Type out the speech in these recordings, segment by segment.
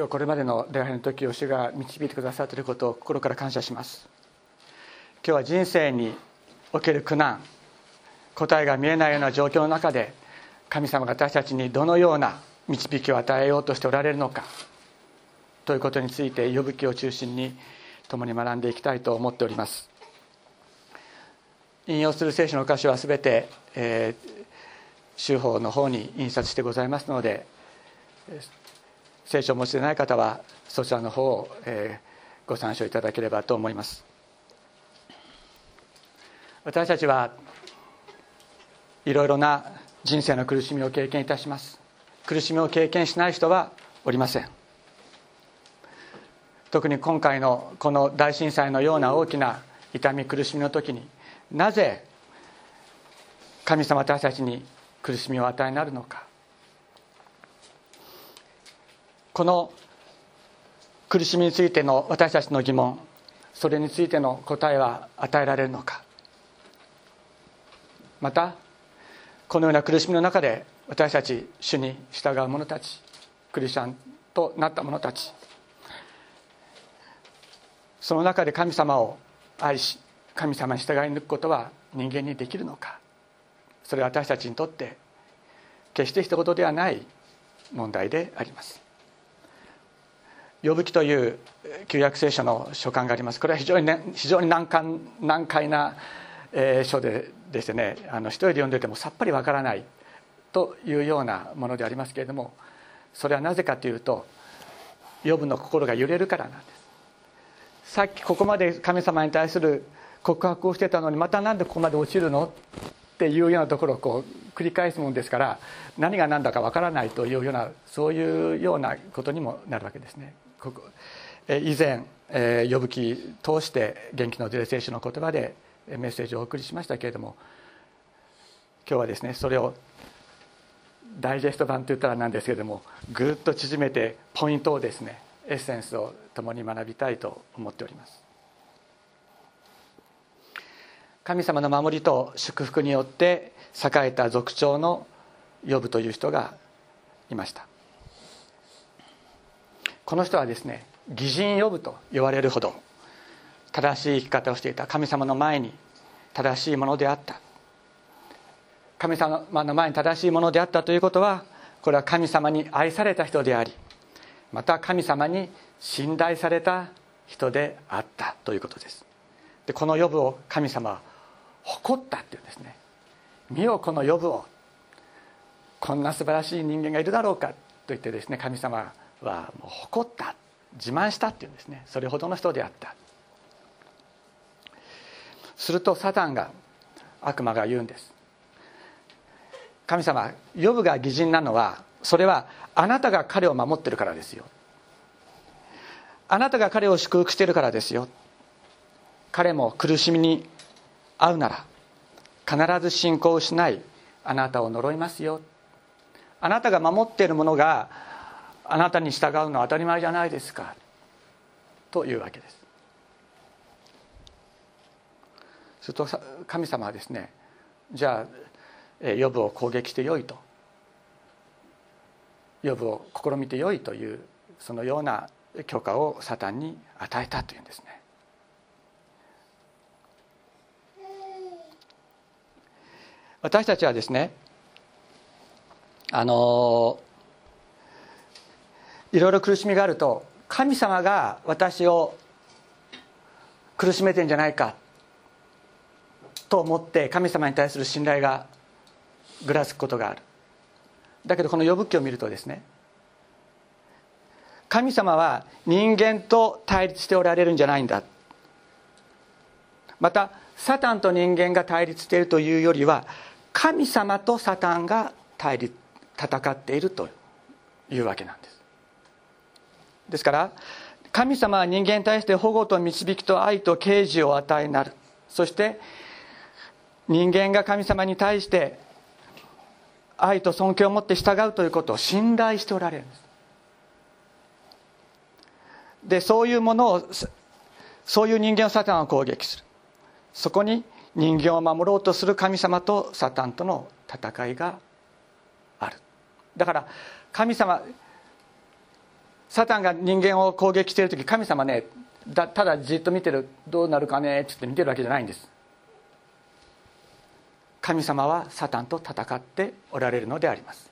今日これまでの礼拝の時を主が導いてくださっていることを心から感謝します。今日は人生における苦難答えが見えないような状況の中で神様が私たちにどのような導きを与えようとしておられるのかということについて呼ぶ記を中心に共に学んでいきたいと思っております。引用する聖書の箇所は全て、えー、州法の方に印刷してございますので聖書をお持ちでない方はそちらの方を、えーご参照いただければと思います。私たちはいろいろな人生の苦しみを経験いたします。苦しみを経験しない人はおりません。特に今回のこの大震災のような大きな痛み苦しみの時になぜ神様私たちに苦しみを与えになるのか。この苦しみについての私たちの疑問それについての答えは与えられるのか。またこのような苦しみの中で私たち主に従う者たちクリスチャンとなった者たちその中で神様を愛し神様に従い抜くことは人間にできるのか。それは私たちにとって決して一言ではない問題であります。呼ぶ記という旧約聖書の書簡がありますこれは非常に、ね、非常に難関難解な、えー、書ででしてねあの一人で読んでてもさっぱりわからないというようなものでありますけれどもそれはなぜかというと呼ぶの心が揺れるからなんですさっきここまで神様に対する告白をしてたのにまた何でここまで落ちるのっていうようなところをこう繰り返すもんですから何が何だかわからないというようなそういうようなことにもなるわけですね。ここ以前、呼ぶ記通して元気の出る聖書の言葉でメッセージをお送りしましたけれども今日はですねそれをダイジェスト版といったらなんですけれどもぐっと縮めてポイントをですねエッセンスを共に学びたいと思っております。神様の守りと祝福によって栄えた族長の呼ぶという人がいました。この人はですね義人呼ぶと言われるほど正しい生き方をしていた。神様の前に正しいものであった。神様の前に正しいものであったということはこれは神様に愛された人でありまた神様に信頼された人であったということです。でこの呼ぶを神様は誇ったっていうんですね。見よこの呼ぶを。こんな素晴らしい人間がいるだろうかと言ってですね神様ははもう誇った自慢したっていうんですね。それほどの人であった。するとサタンが悪魔が言うんです。神様ヨブが義人なのはそれはあなたが彼を守ってるからですよ。あなたが彼を祝福してるからですよ。彼も苦しみに遭うなら必ず信仰を失いあなたを呪いますよ。あなたが守っているものがあなたに従うのは当たり前じゃないですか。というわけです。すると神様はですねじゃあ予部を攻撃してよいと。予部を試みてよいというそのような許可をサタンに与えたというんですね。私たちはですねあのいろいろ苦しみがあると神様が私を苦しめてんじゃないか。と思って神様に対する信頼がぐらつくことがある。だけどこの呼ぶ記を見るとですね神様は人間と対立しておられるんじゃないんだ。またサタンと人間が対立しているというよりは神様とサタンが対立戦っているというわけなんです。ですから神様は人間に対して保護と導きと愛と啓示を与えなる。そして人間が神様に対して愛と尊敬を持って従うということを信頼しておられるんです。でそういうものをそういう人間をサタンを攻撃する。そこに人間を守ろうとする神様とサタンとの戦いがある。だから神様サタンが人間を攻撃している時神様ねだただじっと見てるどうなるかねってって見てるわけじゃないんです。神様はサタンと戦っておられるのであります。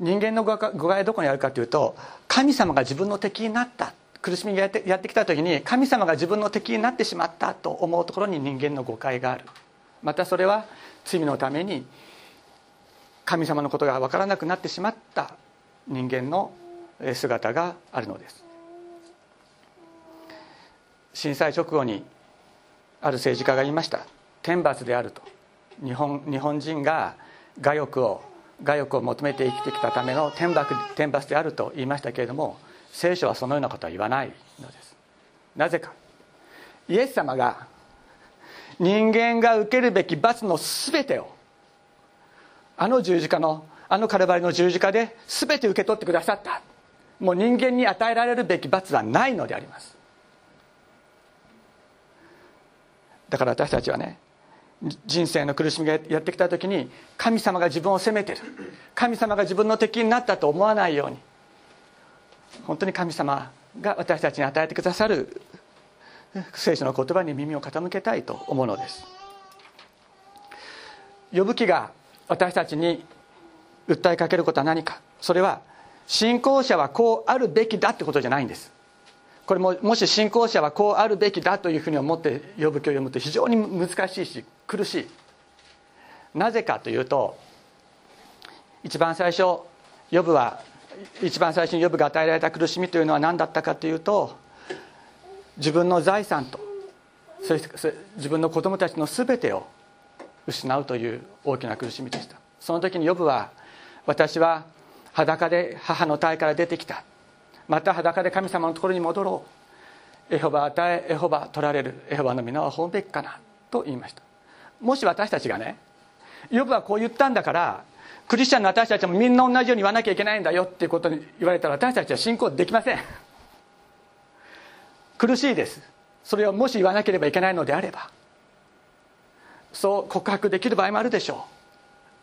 人間の誤解はどこにあるかというと神様が自分の敵になった。苦しみがやってやってきた時に神様が自分の敵になってしまったと思うところに人間の誤解がある。またそれは罪のために神様のことが分からなくなってしまった人間の姿があるのです。震災直後にある政治家が言いました。天罰であると。日本日本人が我欲を我欲を求めて生きてきたための天罰天罰であると言いましたけれども聖書はそのようなことは言わないのです。なぜか。イエス様が人間が受けるべき罰の全てをあの十字架のあのカルバリの十字架で全て受け取ってくださった。もう人間に与えられるべき罰はないのであります。だから私たちはね人生の苦しみがやってきた時に神様が自分を責めてる。神様が自分の敵になったと思わないように。本当に神様が私たちに与えてくださる聖書の言葉に耳を傾けたいと思うのです。呼ぶ記が私たちに訴えかけることは何か。それは信仰者はこうあるべきだってことじゃないんです。これももし信仰者はこうあるべきだというふうに思って呼ぶ記を読むと非常に難しいし苦しい。なぜかというと一番最初呼ぶは一番最初に呼ぶが与えられた苦しみというのは何だったかというと自分の財産とそして自分の子供たちの全てを失うという大きな苦しみでした。その時に呼ぶは私は裸で母の体から出てきた。また裸で神様のところに戻ろう。エホバ与えエホバ取られる。エホバの皆は褒むべきかな。と言いました。もし私たちがねヨブはこう言ったんだからクリスチャンの私たちもみんな同じように言わなきゃいけないんだよ。っていうことに言われたら私たちは信仰できません。苦しいです。それをもし言わなければいけないのであればそう告白できる場合もあるでしょ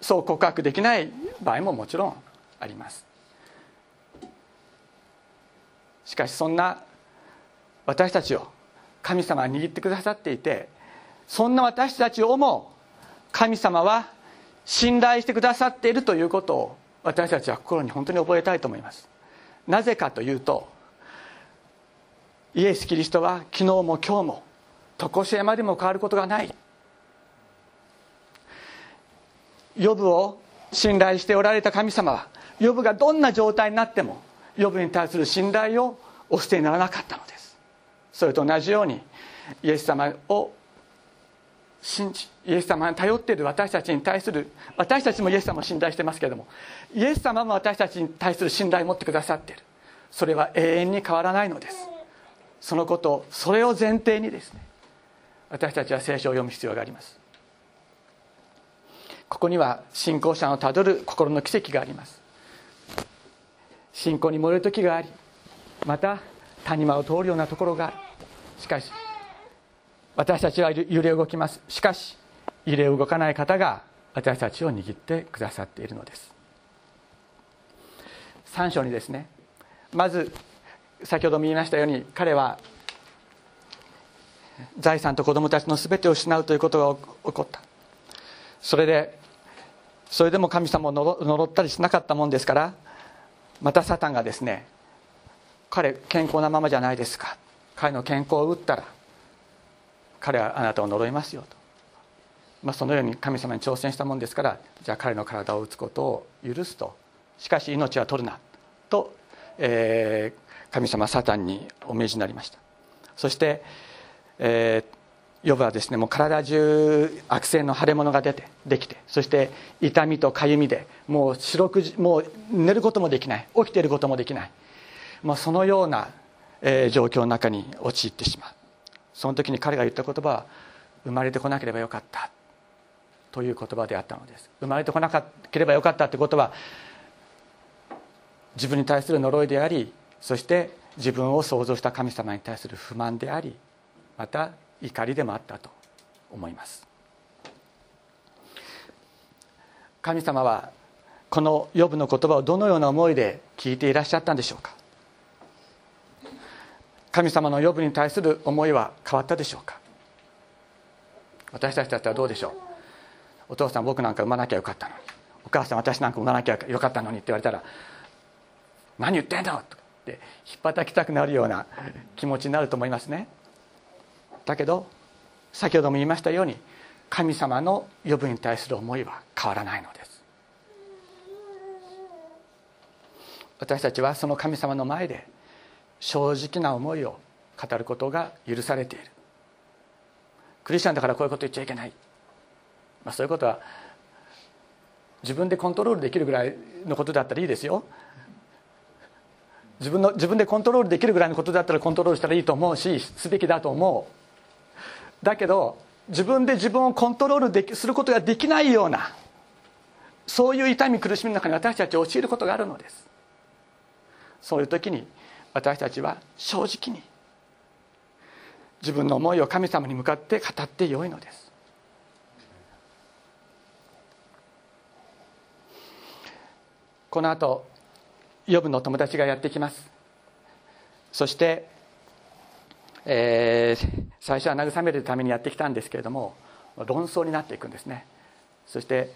う。そう告白できない場合ももちろんあります。しかしそんな私たちを神様は握ってくださっていてそんな私たちをも神様は信頼してくださっているということを私たちは心に本当に覚えたいと思います。なぜかというとイエス・キリストは昨日も今日も常しえまでも変わることがない。ヨブを信頼しておられた神様はヨブがどんな状態になってもヨブに対する信頼をお捨てにならなかったのです。それと同じようにイエス様を信じイエス様に頼っている私たちに対する私たちもイエス様を信頼してますけれどもイエス様も私たちに対する信頼を持ってくださっている。それは永遠に変わらないのです。そのことそれを前提にですね私たちは聖書を読む必要があります。ここには信仰者のたどる心の奇跡があります。信仰に燃える時がありまた谷間を通るようなところがある。しかし私たちは揺れ動きます。しかし揺れ動かない方が私たちを握ってくださっているのです。3章にですねまず先ほども言いましたように彼は財産と子供たちの全てを失うということが起こった。それでそれでも神様を呪ったりしなかったもんですからまたサタンがですね彼健康なままじゃないですか。彼の健康を打ったら彼はあなたを呪いますよと、まあ、そのように神様に挑戦したもんですからじゃあ彼の体を打つことを許すと。しかし命は取るなと、えー、神様サタンにお命じになりました。そして、えー、ヨブはですねもう体中悪性の腫れ物が出てできてそして痛みとかゆみでもう白くもう寝ることもできない。起きていることもできない、まあ、そのような、えー、状況の中に陥ってしまう。その時に彼が言った言葉は生まれてこなければよかった。という言葉であったのです。生まれてこなければよかったってことは自分に対する呪いでありそして自分を創造した神様に対する不満でありまた怒りでもあったと思います。神様はこのヨブの言葉をどのような思いで聞いていらっしゃったんでしょうか？神様の呼ぶに対する思いは変わったでしょうか？私たちだったらどうでしょう？お父さん僕なんか産まなきゃよかったのに。お母さん私なんか産まなきゃよかったのにって言われたら何言ってんのとかって引っ叩きたくなるような気持ちになると思いますね。だけど先ほども言いましたように神様の呼ぶに対する思いは変わらないのです。私たちはその神様の前で正直な思いを語ることが許されている。クリスチャンだからこういうこと言っちゃいけない、まあ、そういうことは自分でコントロールできるぐらいのことだったらいいですよ。自分の自分でコントロールできるぐらいのことだったらコントロールしたらいいと思うしすべきだと思う。だけど自分で自分をコントロールできすることができないようなそういう痛み苦しみの中に私たちは陥ることがあるのです。そういう時に私たちは正直に自分の思いを神様に向かって語ってよいのです。この後ヨブの友達がやってきます。そして、えー、最初は慰めるためにやってきたんですけれども論争になっていくんですね。そして、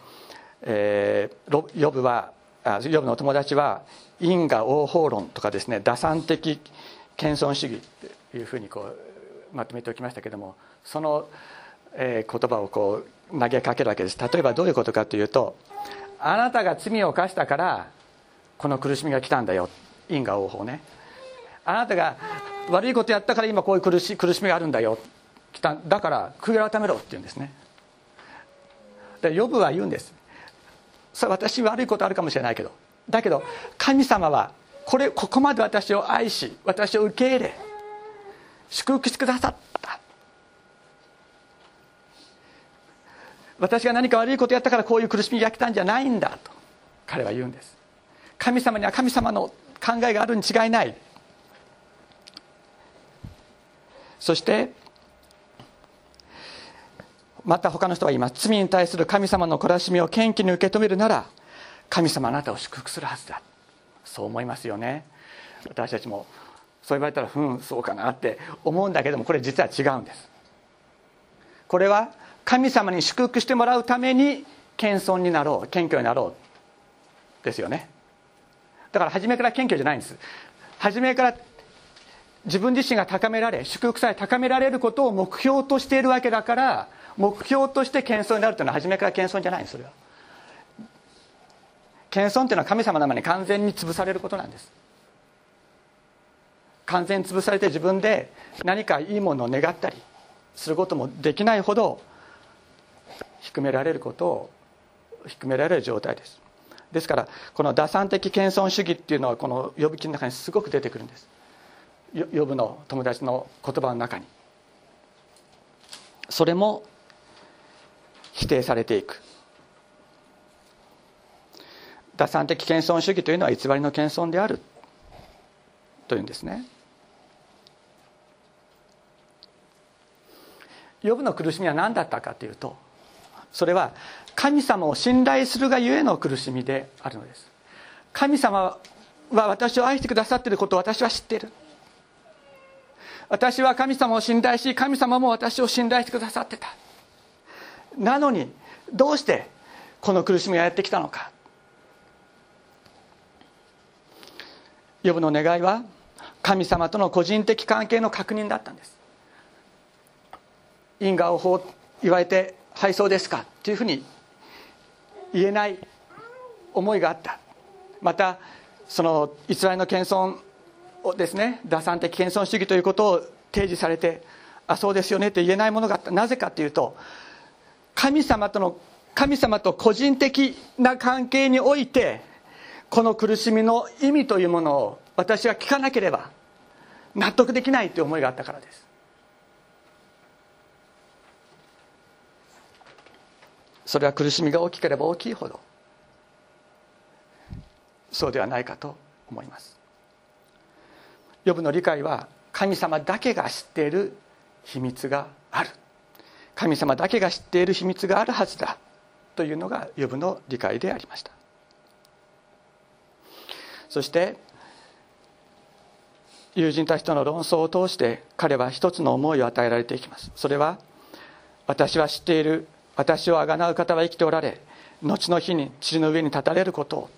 えー、ヨブはヨブの友達は因果応報論とかですね打算的謙遜主義というふうにこうまとめておきましたけどもその、えー、言葉をこう投げかけるわけです。例えばどういうことかというとあなたが罪を犯したからこの苦しみが来たんだよ。因果応報ね。あなたが悪いことやったから今こういう苦し苦しみがあるんだよ。だから悔い改めろって言うんですね。でヨブは言うんです。それ私悪いことあるかもしれないけど。だけど神様はこれここまで私を愛し私を受け入れ祝福してくださった。私が何か悪いことやったからこういう苦しみが来たんじゃないんだと彼は言うんです。神様には神様の考えがあるに違いない。そしてまた他の人は言います。罪に対する神様の懲らしみを謙虚に受け止めるなら神様あなたを祝福するはずだ。そう思いますよね。私たちもそう言われたらうんそうかなって思うんだけどもこれ実は違うんです。これは神様に祝福してもらうために謙遜になろう謙虚になろうですよね。だから初めから謙虚じゃないんです。初めから自分自身が高められ祝福さえ高められることを目標としているわけだから目標として謙遜になるというのは初めから謙遜じゃないそれは。謙遜というのは神様の前に完全に潰されることなんです。完全に潰されて自分で何かいいものを願ったりすることもできないほど低められることを低められる状態です。ですからこの打算的謙遜主義っていうのはこの呼ぶ記の中にすごく出てくるんです。呼ぶの友達の言葉の中に。それも否定されていく。打算的謙遜主義というのは偽りの謙遜である。というんですね。ヨブの苦しみは何だったかというとそれは神様を信頼するがゆえの苦しみであるのです。神様は私を愛してくださっていることを私は知っている。私は神様を信頼し神様も私を信頼してくださってた。なのにどうしてこの苦しみがやってきたのか。ヨブの願いは神様との個人的関係の確認だったんです。因果を言われて「はいそうですか」というふうに言えない思いがあった。またその偽りの謙遜ですね打算的謙遜主義ということを提示されてあそうですよねって言えないものがあった。なぜかというと神様との神様と個人的な関係においてこの苦しみの意味というものを私は聞かなければ納得できないという思いがあったからです。それは苦しみが大きければ大きいほどそうではないかと思います。ヨブの理解は神様だけが知っている秘密がある。神様だけが知っている秘密があるはずだというのがヨブの理解でありました。そして友人たちとの論争を通して彼は一つの思いを与えられていきます。それは私は知っている。私をあがなう方は生きておられ。後の日に塵の上に立たれること。を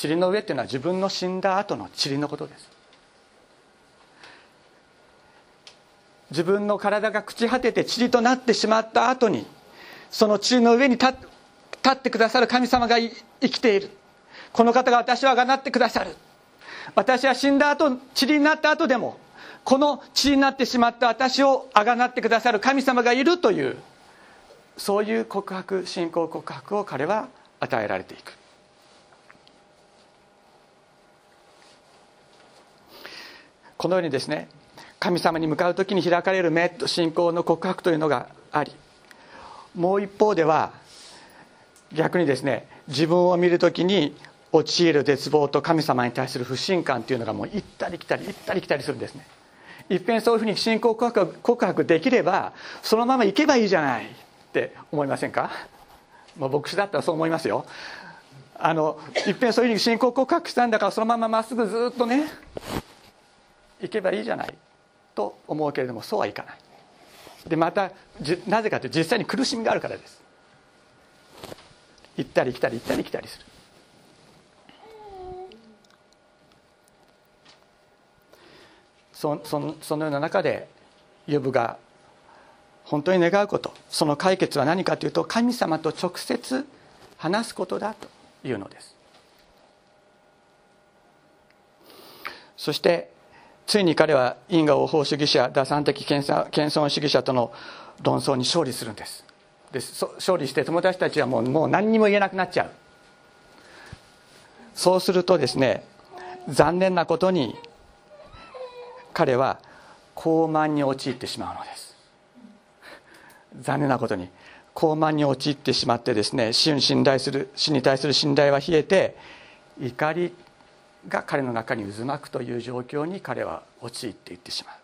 塵の上っていうのは自分の死んだ後の塵のことです。自分の体が朽ち果てて塵となってしまった後にその塵の上に立ってくださる神様が生きている。この方が私をあがなってくださる。私は死んだ後塵になった後でもこの塵になってしまった私をあがなってくださる神様がいるというそういう告白信仰告白を彼は与えられていく。このようにですね神様に向かう時に開かれる目と信仰の告白というのがありもう一方では逆にですね自分を見る時に陥る絶望と神様に対する不信感というのがもう行ったり来たり行ったり来たりするんですね。いっぺんそういうふうに信仰告白告白できればそのまま行けばいいじゃないって思いませんか、まあ、牧師だったらそう思いますよ。あのいっぺんそういうふうに信仰告白したんだからそのまままっすぐずっとね行けばいいじゃない。と思うけれどもそうはいかない。でまたなぜかというと実際に苦しみがあるからです。行ったり来たり行ったり来たりする。そそそのような中でヨブが本当に願うことその解決は何かというと神様と直接話すことだというのです。そしてついに彼は因果応報主義者打算的謙遜主義者との論争に勝利するんです。で勝利して友達たちはもうもう何にも言えなくなっちゃう。そうするとですね残念なことに彼は高慢に陥ってしまうのです。残念なことに高慢に陥ってしまってですね死に信頼する死に対する信頼は冷えて怒りが彼の中に渦巻くという状況に彼は陥っていってしまう。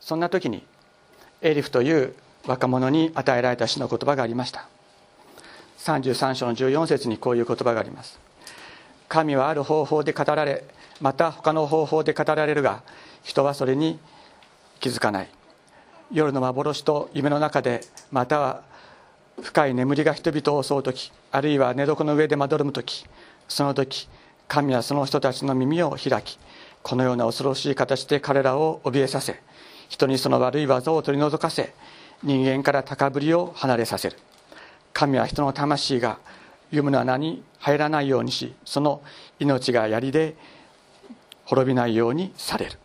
そんな時にエリフという若者に与えられた詩の言葉がありました。33章の14節にこういう言葉があります。神はある方法で語られまた他の方法で語られるが人はそれに気づかない。夜の幻と夢の中でまたは深い眠りが人々を襲う時あるいは寝床の上でまどろむ時その時神はその人たちの耳を開きこのような恐ろしい形で彼らを怯えさせ人にその悪い技を取り除かせ人間から高ぶりを離れさせる。神は人の魂が読むの穴に入らないようにしその命が槍で滅びないようにされる。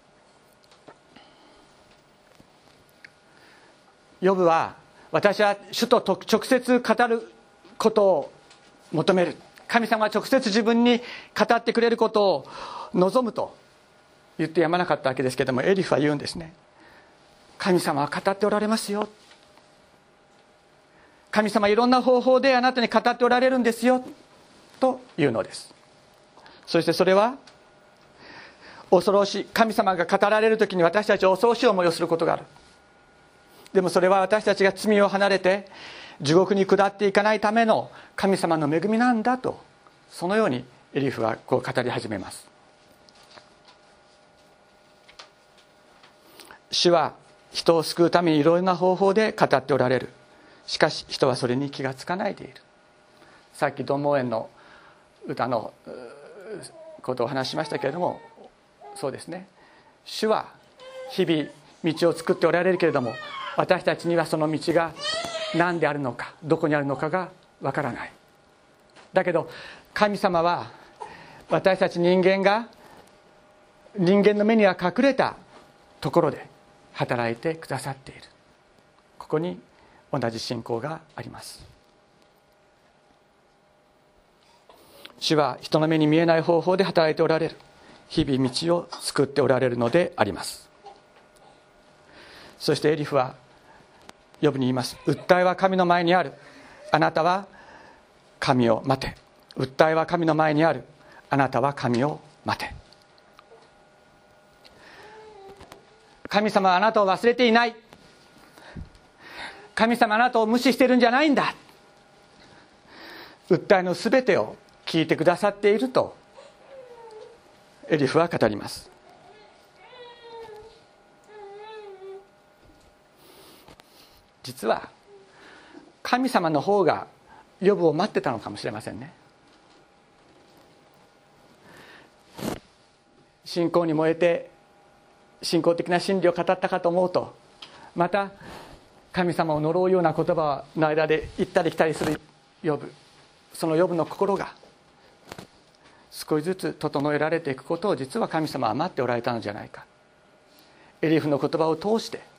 ヨブは私は主と直接語ることを求める。神様は直接自分に語ってくれることを望むと言ってやまなかったわけですけどもエリフは言うんですね。神様は語っておられますよ。神様いろんな方法であなたに語っておられるんですよ。というのです。そしてそれは恐ろしい。神様が語られる時に私たちは恐ろしい思いをすることがある。でもそれは私たちが罪を離れて地獄に下っていかないための神様の恵みなんだとそのようにエリフはこう語り始めます。主は人を救うためにいろいろな方法で語っておられる。しかし人はそれに気が付かないでいる。さっきドンモ園の歌のことを話しましたけれどもそうですね。主は日々道を作っておられるけれども私たちにはその道が何であるのかどこにあるのかがわからない。だけど神様は私たち人間が人間の目には隠れたところで働いてくださっている。ここに同じ信仰があります。主は人の目に見えない方法で働いておられる。日々道を作っておられるのであります。そしてエリフは呼ぶに言います。訴えは神の前にある。あなたは神を待て。訴えは神の前にある。あなたは神を待て。神様はあなたを忘れていない。神様あなたを無視してるんじゃないんだ。訴えの全てを聞いてくださっているとエリフは語ります。実は神様の方が予部を待ってたのかもしれませんね。信仰に燃えて信仰的な真理を語ったかと思うとまた神様を呪うような言葉の間で行ったり来たりする呼ぶその呼ぶの心が少しずつ整えられていくことを実は神様は待っておられたのじゃないか。エリフの言葉を通して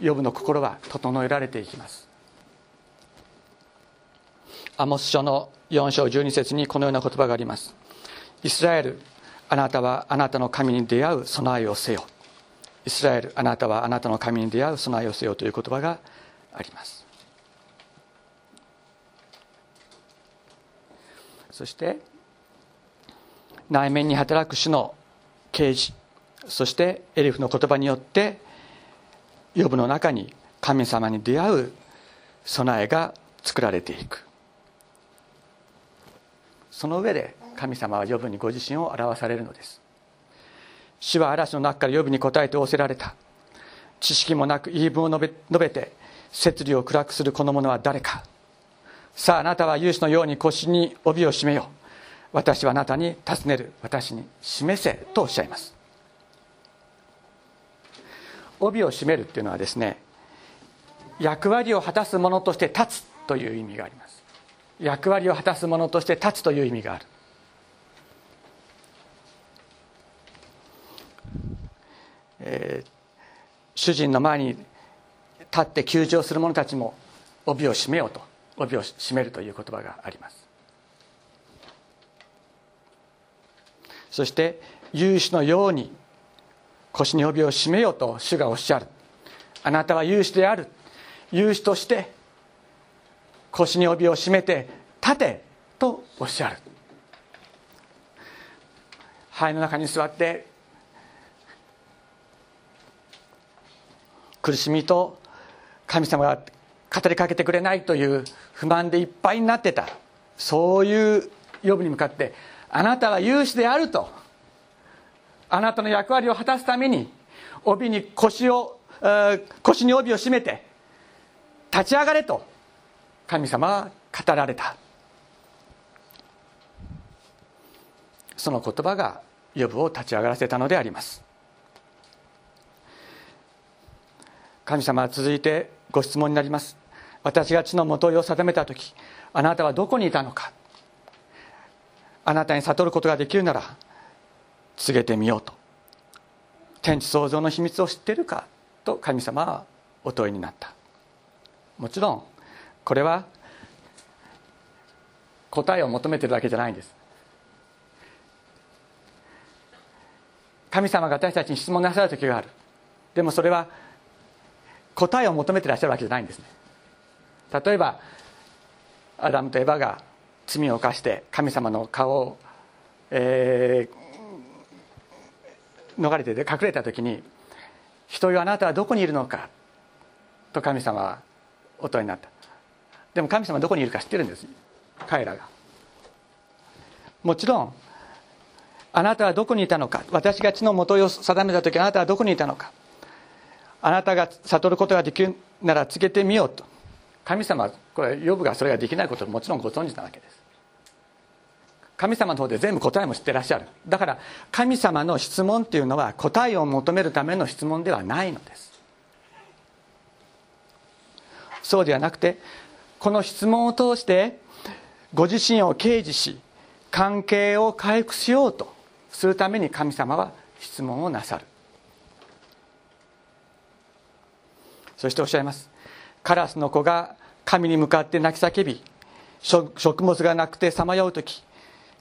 ヨブの心は整えられていきます。アモス書の4章12節にこのような言葉があります。イスラエルあなたはあなたの神に出会う備えをせよ。イスラエルあなたはあなたの神に出会う備えをせよという言葉があります。そして内面に働く主の啓示。そしてエリフの言葉によってヨブの中に神様に出会う備えが作られていく。その上で神様はヨブにご自身を表されるのです。主は嵐の中からヨブに答えて仰せられた。知識もなく言い分を述べ述べて摂理を暗くするこの者は誰か。さああなたは勇士のように腰に帯を締めよ私はあなたに尋ねる。私に示せとおっしゃいます。帯を締めるっていうのはですね役割を果たすものとして立つという意味があります。役割を果たすものとして立つという意味がある。えー、主人の前に立って休場する者たちも帯を締めようと帯を締めるという言葉があります。そして勇士のように腰に帯を締めようと主がおっしゃる。あなたは勇士である。勇士として腰に帯を締めて立てとおっしゃる。肺の中に座って苦しみと神様が語りかけてくれないという不満でいっぱいになってた。そういう呼ぶに向かってあなたは勇士であるとあなたの役割を果たすために帯に腰を腰に帯を締めて立ち上がれと神様は語られた。その言葉が呼ぶを立ち上がらせたのであります。神様は続いてご質問になります。私が地の元を定めた時あなたはどこにいたのか。あなたに悟ることができるなら告げてみようと。天地創造の秘密を知っているかと神様はお問いになった。もちろんこれは答えを求めてるわけじゃないんです。神様が私たちに質問なさる時がある。でもそれは答えを求めてらっしゃるわけじゃないんですね。例えばアダムとエバが罪を犯して神様の顔を、えー、逃れて隠れた時に「人よあなたはどこにいるのか?」と神様はお問いになった。でも神様はどこにいるか知ってるんです。彼らがもちろんあなたはどこにいたのか私が地の元を定めた時あなたはどこにいたのかあなたが悟ることができるなら告げてみようと。神様はこれヨブがそれができないことをもちろんご存知なわけです。神様の方で全部答えも知ってらっしゃる。だから神様の質問っていうのは答えを求めるための質問ではないのです。そうではなくてこの質問を通してご自身を掲示し関係を回復しようとするために神様は質問をなさる。そしておっしゃいます。カラスの子が神に向かって泣き叫び食物がなくてさまよう時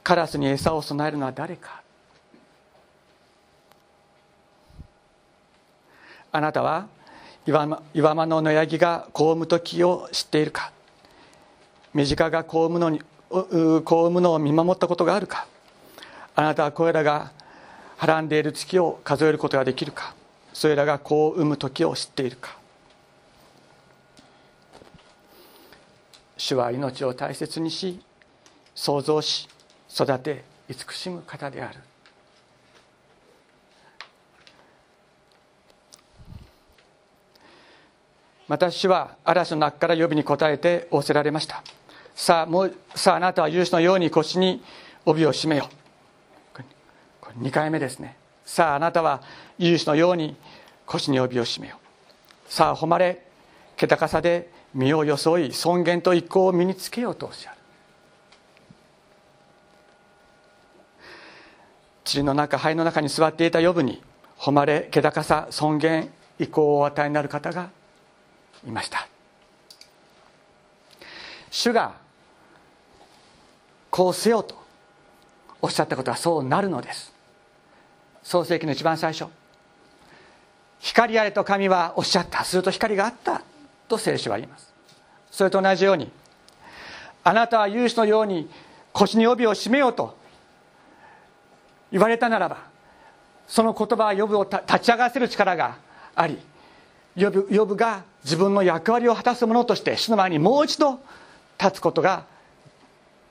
カラスに餌を備えるのは誰か？あなたは岩間の野焼きが被む時を知っているか？身近が被むのに被むのを見守ったことがあるか？あなたはこれらがはらんでいる月を数えることができるか？それらが子を産む時を知っているか？主は命を大切にし創造し育て慈しむ方である。また主は嵐の中から呼びに答えて仰せられました。さあもうさああなたは勇士のように腰に帯を締めよこれ2回目ですね。さああなたは勇士のように腰に帯を締めよさあ誉れ気高さで身を装い尊厳と意向を身につけようとおっしゃる。塵の中灰の中に座っていた予部に誉れ気高さ尊厳意向をお与えになる方がいました。主がこうせよとおっしゃったことはそうなるのです。創世記の一番最初。光あれと神はおっしゃった。すると光があったと聖書は言います。それと同じようにあなたは勇士のように腰に帯を締めようと言われたならばその言葉は呼ぶを立ち上がらせる力があり呼ぶ呼ぶが自分の役割を果たす者として主の前にもう一度立つことが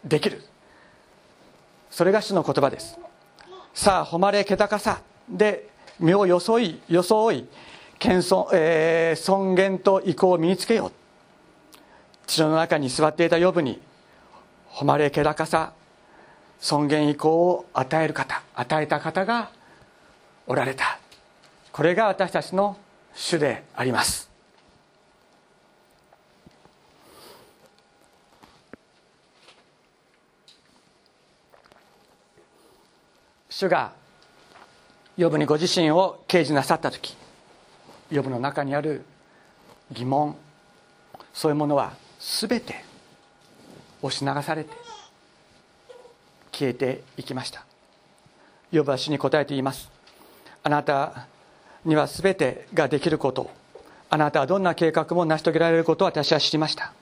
できる。それが主の言葉です。さあ誉れ気高さ。で身を装い装い謙遜、えー、尊厳と意向を身につけよう。地の中に座っていた呼ぶに誉れ気高さ尊厳意向を与える方与えた方がおられた。これが私たちの主であります。主がヨブにご自身を掲示なさった時ヨブの中にある疑問そういうものは全て押し流されて消えていきました。ヨブは主に答えて言います。あなたには全てができること。あなたはどんな計画も成し遂げられることを私は知りました。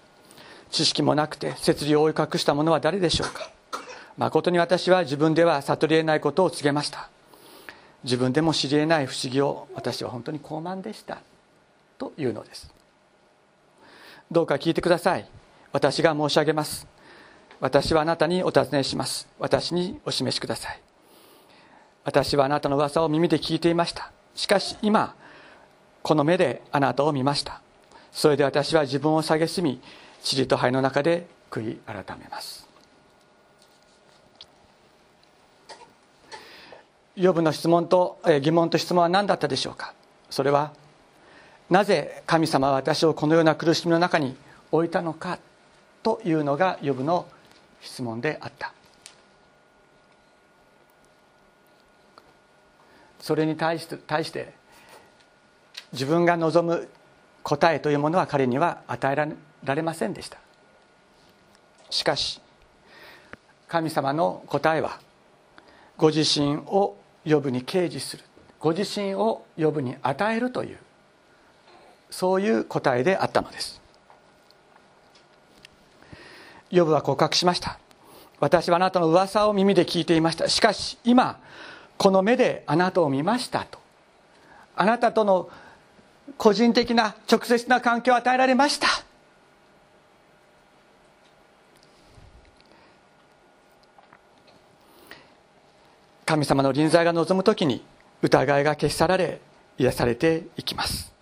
知識もなくて摂理を覆い隠した者は誰でしょうか。誠に私は自分では悟り得ないことを告げました。自分でも知り得ない不思議を私は本当に高慢でした。というのです。どうか聞いてください。私が申し上げます。私はあなたにお尋ねします。私にお示しください。私はあなたの噂を耳で聞いていました。しかし今この目であなたを見ました。それで私は自分を蔑み塵と灰の中で悔い改めます。ヨブの質問と疑問と質問は何だったでしょうか？それはなぜ神様は私をこのような苦しみの中に置いたのかというのがヨブの質問であった。それに対して対して自分が望む答えというものは彼には与えられませんでした。しかし神様の答えはご自身を呼ぶに掲示する。ご自身を呼ぶに与えるというそういう答えであったのです。ヨブは告白しました。私はあなたの噂を耳で聞いていました。しかし今この目であなたを見ましたと。あなたとの個人的な直接な関係を与えられました。神様の臨在が望む時に疑いが消し去られ癒されていきます。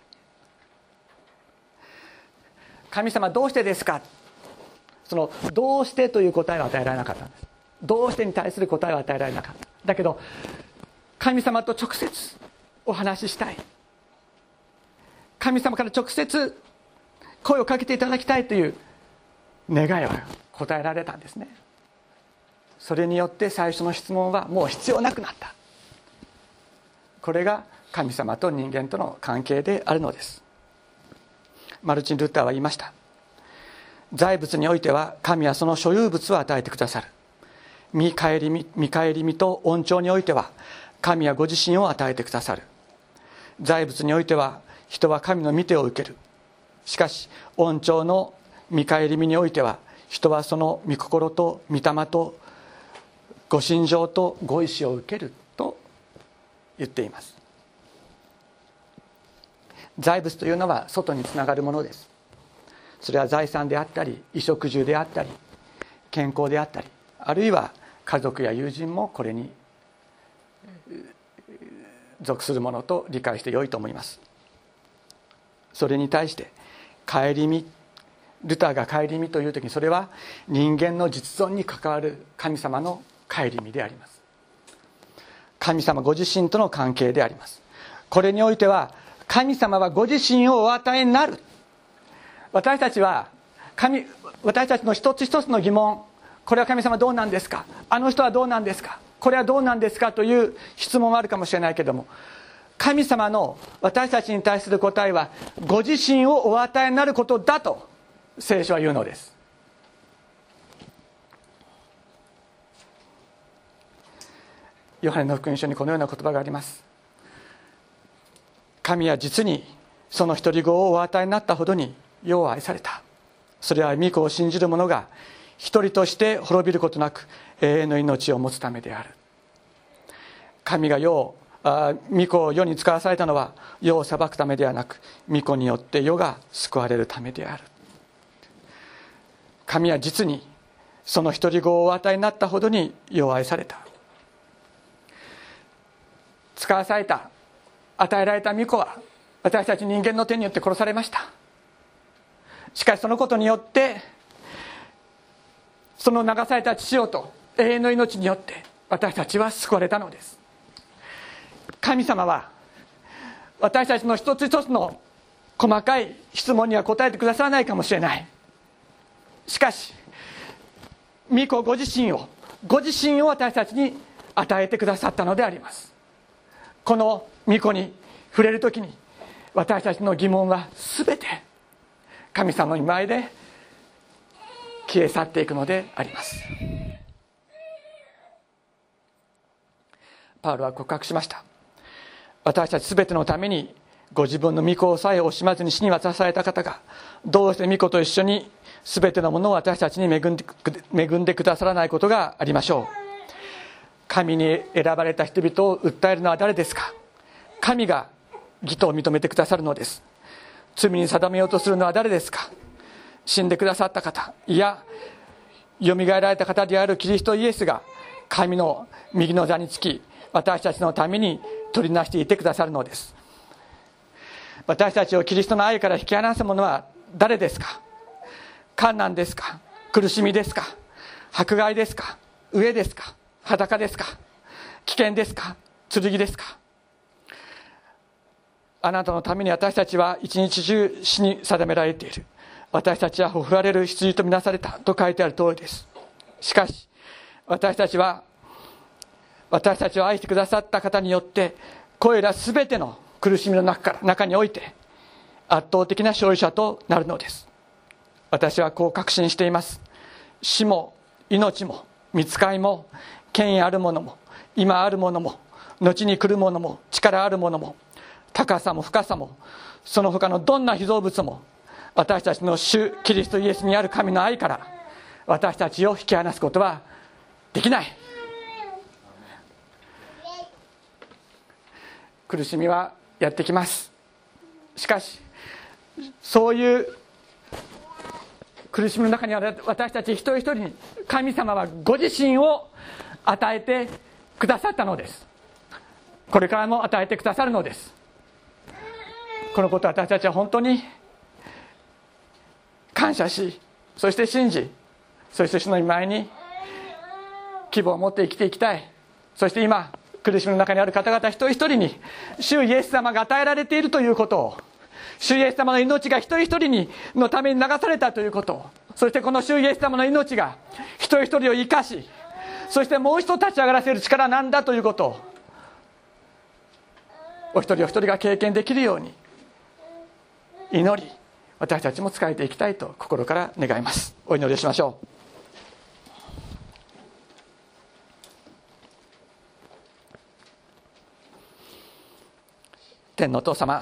神様どうしてですか？そのどうしてという答えは与えられなかったんです。どうしてに対する答えは与えられなかった。だけど神様と直接お話ししたい。神様から直接声をかけていただきたいという願いは答えられたんですね。それによって最初の質問はもう必要なくなった。これが神様と人間との関係であるのです。マルチン・ルッターは言いました。財物においては神はその所有物を与えてくださる。見返り見見返り見と恩寵においては神はご自身を与えてくださる。財物においては人は神の見てを受ける。しかし恩寵の見返り身においては人はその御心と御霊とご心情とご意志を受けると言っています。財物というのは外につながるものです。それは財産であったり衣食住であったり健康であったりあるいは家族や友人もこれに属するものと理解してよいと思います。それに対して顧みルターが顧みという時にそれは人間の実存に関わる神様の顧みであります。神様ご自身との関係であります。これにおいては神様はご自身をお与えになる。私たちは神私たちの一つ一つの疑問これは神様どうなんですか？あの人はどうなんですか？これはどうなんですか？という質問はあるかもしれないけども神様の私たちに対する答えはご自身をお与えになることだと聖書は言うのです。ヨハネの福音書にこのような言葉があります。神は実にその独り子をお与えになったほどに世を愛された。それは御子を信じる者が一人として滅びることなく永遠の命を持つためである。神が世を御子を世に使わされたのは世を裁くためではなく御子によって世が救われるためである。神は実にその独り子をお与えになったほどに世を愛された。使わされた与えられた御子は私たち人間の手によって殺されました。しかしそのことによってその流された父親と永遠の命によって私たちは救われたのです。神様は私たちの一つ一つの細かい質問には答えてくださらないかもしれない。しかし御子ご自身をご自身を私たちに与えてくださったのであります。この御子に触れる時に私たちの疑問は全て神様の前で消え去っていくのであります。パウロは告白しました。私たち全てのためにご自分の御子をさえ惜しまずに死に渡された方がどうして御子と一緒に全てのものを私たちに恵んで恵んでくださらないことがありましょう。神に選ばれた人々を訴えるのは誰ですか？神が義と認めてくださるのです。罪に定めようとするのは誰ですか？死んでくださった方。いやよみがえられた方であるキリストイエスが神の右の座につき私たちのために取りなしていてくださるのです。私たちをキリストの愛から引き離す者は誰ですか？困難ですか？苦しみですか？迫害ですか？飢えですか？裸ですか？危険ですか？剣ですか？あなたのために私たちは一日中死に定められている。私たちはほふられる羊とみなされたと書いてある通りです。しかし私たちは私たちを愛してくださった方によってこれら全ての苦しみの中から中において圧倒的な勝利者となるのです。私はこう確信しています。死も命も見つかいも権威あるものも今あるものも後に来るものも力あるものも高さも深さもその他のどんな被造物も私たちの主キリストイエスにある神の愛から私たちを引き離すことはできない。苦しみはやってきます。しかしそういう苦しみの中にある私たち一人一人に神様はご自身を与えてくださったのです。これからも与えてくださるのです。このことを私たちは本当に感謝しそして信じそして主の前に希望を持って生きていきたい。そして今苦しみの中にある方々一人一人に主イエス様が与えられているということを主イエス様の命が一人一人にのために流されたということそしてこの主イエス様の命が一人一人を生かしそしてもう一度立ち上がらせる力なんだということをお一人お一人が経験できるように祈り私たちも仕えていきたいと心から願います。お祈りしましょう。天のお父様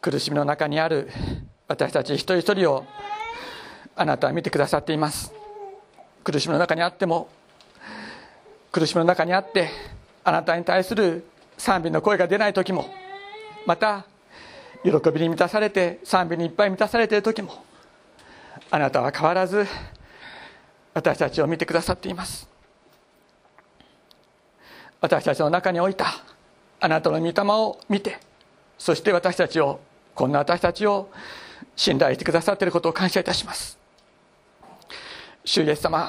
苦しみの中にある私たち一人一人をあなたは見てくださっています。苦しみの中にあっても苦しみの中にあってあなたに対する賛美の声が出ない時もまた喜びに満たされて賛美にいっぱい満たされている時もあなたは変わらず私たちを見てくださっています。私たちの中に置いたあなたの御霊を見てそして私たちをこんな私たちを信頼してくださっていることを感謝いたします。主イエス様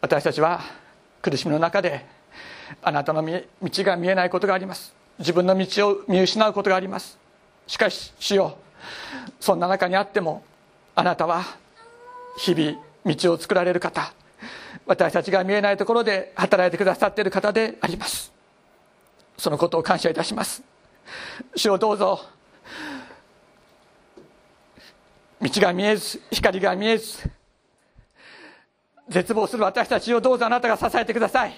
私たちは苦しみの中であなたの道が見えないことがあります。自分の道を見失うことがあります。しかし主よそんな中にあってもあなたは日々道を作られる方私たちが見えないところで働いてくださっている方であります。そのことを感謝いたします。主をどうぞ。道が見えず光が見えず絶望する私たちをどうぞあなたが支えてください。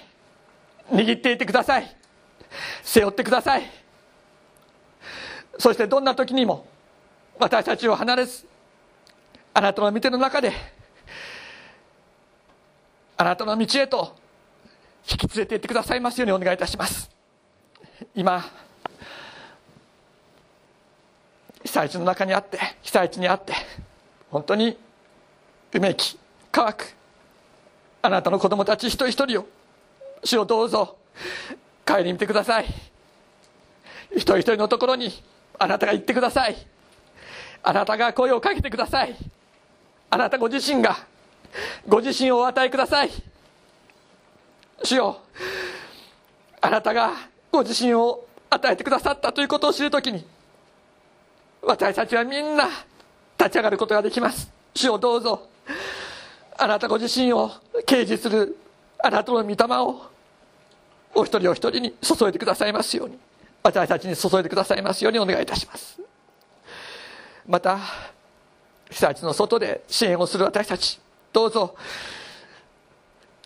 握っていてください。背負ってください。そしてどんな時にも私たちを離れずあなたの御手の中であなたの道へと引き連れて行ってくださいますようにお願いいたします。今被災地の中にあって被災地にあって本当にうめき乾くあなたの子供たち一人一人を主をどうぞ帰り見てください。一人一人のところにあなたが言ってください。あなたが声をかけてください。あなたご自身がご自身をお与えください。主よあなたがご自身を与えてくださったということを知るときに私たちはみんな立ち上がることができます。主をどうぞあなたご自身を掲示するあなたの御霊をお一人お一人に注いでくださいますように。私たちに注いでくださいますようにお願いいたします。また被災地の外で支援をする私たちどうぞ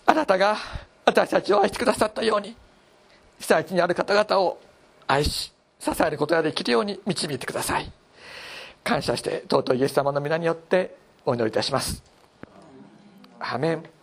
あなたが私たちを愛してくださったように被災地にある方々を愛し支えることができるように導いてください。感謝して尊いイエス様の皆によってお祈りいたします。アメン。